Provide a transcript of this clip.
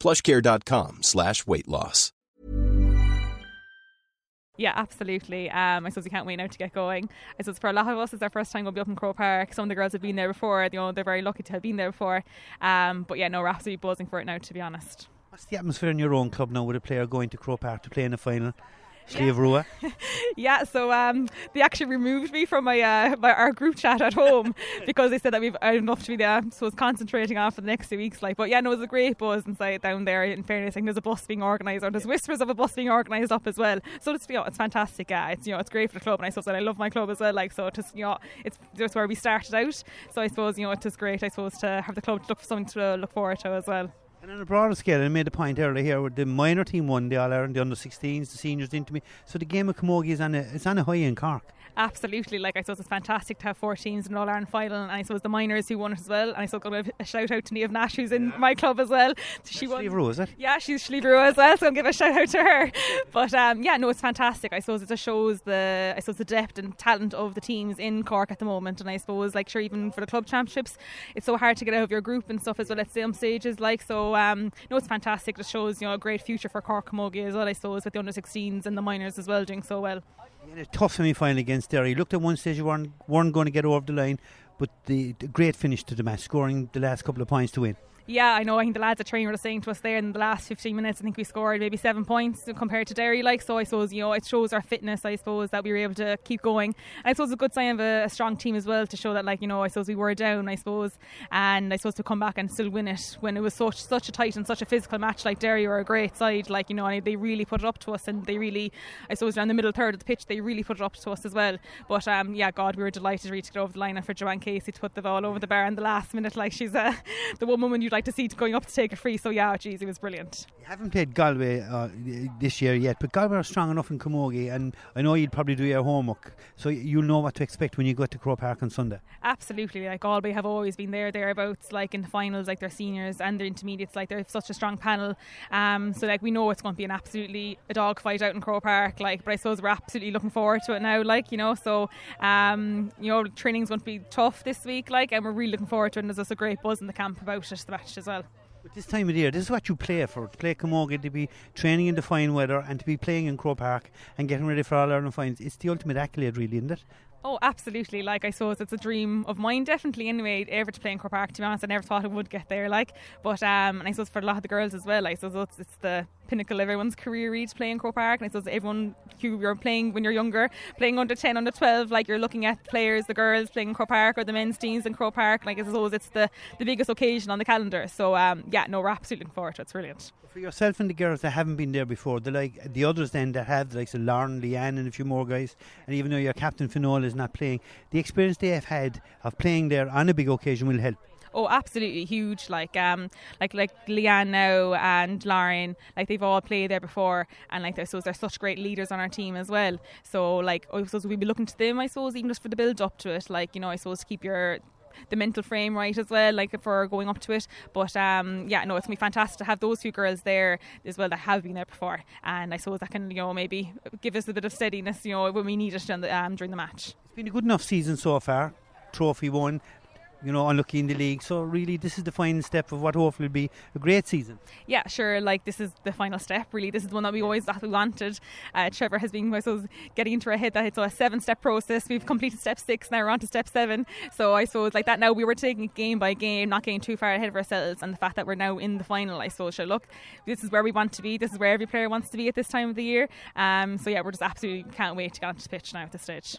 plushcare.com slash weight loss. Yeah, absolutely. Um, I suppose we can't wait now to get going. I suppose for a lot of us, it's our first time we'll be up in Croke Park. Some of the girls have been there before. You know, they're very lucky to have been there before. Um, but yeah, no, we're absolutely buzzing for it now, to be honest. What's the atmosphere in your own club now with a player going to Croke Park to play in a final? Slieve Rua. Yeah, so um, they actually removed me from my, uh, my our group chat at home because they said that we've had enough to be there. So I was concentrating on for the next two weeks. Like, but yeah, no, it was a great buzz inside down there. In fairness, I think there's a bus being organised, or there's whispers of a bus being organised up as well. So it's you know, it's fantastic. Yeah, it's you know it's great for the club, and I suppose I love my club as well. Like, so it's you know it's just where we started out. So I suppose you know it was great. I suppose to have the club to look for something to look forward to as well. And on a broader scale, I made a point earlier here where the minor team won the All Ireland, the under 16s, the seniors into me. So the game of Camogie is on a, it's on a high in Cork. Absolutely, like I suppose it's fantastic to have four teams in an All Ireland final, and I suppose the minors who won it as well. And I still got a shout out to Neve Nash, who's in my club as well. She won. Slieve is it? Yeah, she's Slieve Rua as well, so I'll give a shout out to her. But um, yeah, no, it's fantastic. I suppose it just shows the I suppose the depth and talent of the teams in Cork at the moment. And I suppose like sure even for the club championships, it's so hard to get out of your group and stuff as well at some stages. Like so, um, no, it's fantastic. It shows you know a great future for Cork Camogie as well. I suppose with the under 16s and the minors as well doing so well. You a tough semi final against Derry. You looked at one stage you weren't, weren't going to get over the line, but the, the great finish to the match, scoring the last couple of points to win. Yeah, I know. I think the lads at training were saying to us there in the last 15 minutes, I think we scored maybe seven points compared to Derry. Like, so I suppose, you know, it shows our fitness, I suppose, that we were able to keep going. And I suppose a good sign of a, a, strong team as well to show that, like, you know, I suppose we were down, I suppose, and I suppose to come back and still win it when it was such such a tight and such a physical match like Derry were a great side, like, you know, and they really put it up to us and they really, I suppose, down the middle third of the pitch, they really put it up to us as well. But, um, yeah, God, we were delighted to get over the line and for Joanne Casey to put the ball over the bar in the last minute. Like, she's uh, the one woman you'd like to see going up to take a free. So yeah, geez, it was brilliant. You haven't played Galway uh, this year yet, but Galway are strong enough in Camogie, and I know you'd probably do your homework, so you'll know what to expect when you go to Croke Park on Sunday. Absolutely, like Galway have always been there thereabouts, like in the finals, like their seniors and their intermediates, like they're such a strong panel. Um, so like we know it's going to be an absolutely a dog fight out in Croke Park, like. But I suppose we're absolutely looking forward to it now, like you know. So um, you know, training's going to be tough this week, like, and we're really looking forward to it. And there's just a great buzz in the camp about it, the match as well. But this time of year, this is what you play for. To play Camogie, to be training in the fine weather and to be playing in Croke Park and getting ready for All Ireland finals. It's the ultimate accolade, really, isn't it? Oh, absolutely. Like, I suppose it's a dream of mine, definitely, anyway, ever to play in Croke Park. To be honest, I never thought I would get there, like. But, um, and I suppose for a lot of the girls as well, I suppose it's, it's the pinnacle of everyone's career reach playing Croke Park. And I suppose everyone who you're playing when you're younger, playing under 10, under 12, like you're looking at players, the girls playing Croke Park or the men's teams in Croke Park. Like, I suppose it's the, the biggest occasion on the calendar. So, um, yeah, no, we're absolutely looking forward to it. It's brilliant. For yourself and the girls that haven't been there before, the like the others then that have, like so Lauren, Leanne, and a few more guys, and even though your captain Finola is not playing, the experience they have had of playing there on a big occasion will help. Oh, absolutely huge! Like, um, like like Leanne now and Lauren, like they've all played there before, and like I suppose they're such great leaders on our team as well. So, like, I suppose we'd be looking to them, I suppose, even just for the build up to it. Like, you know, I suppose to keep your the mental frame right as well, like for going up to it. But um, yeah, no, it's gonna be fantastic to have those two girls there as well that have been there before, and I suppose that can you know maybe give us a bit of steadiness, you know, when we need it the, um, during the match. It's been a good enough season so far. Trophy won. You know, unlucky in the league. So really, this is the final step of what hopefully will be a great season. Yeah, sure. Like this is the final step. Really, this is the one that we always that we wanted. Uh, Trevor has been, I suppose, getting into our head that it's a seven-step process. We've completed step six. Now we're on to step seven. So I suppose like that. Now we were taking it game by game, not getting too far ahead of ourselves, and the fact that we're now in the final. I suppose, sure, look, this is where we want to be. This is where every player wants to be at this time of the year. Um, so yeah, we're just absolutely can't wait to get onto the pitch now at this stage.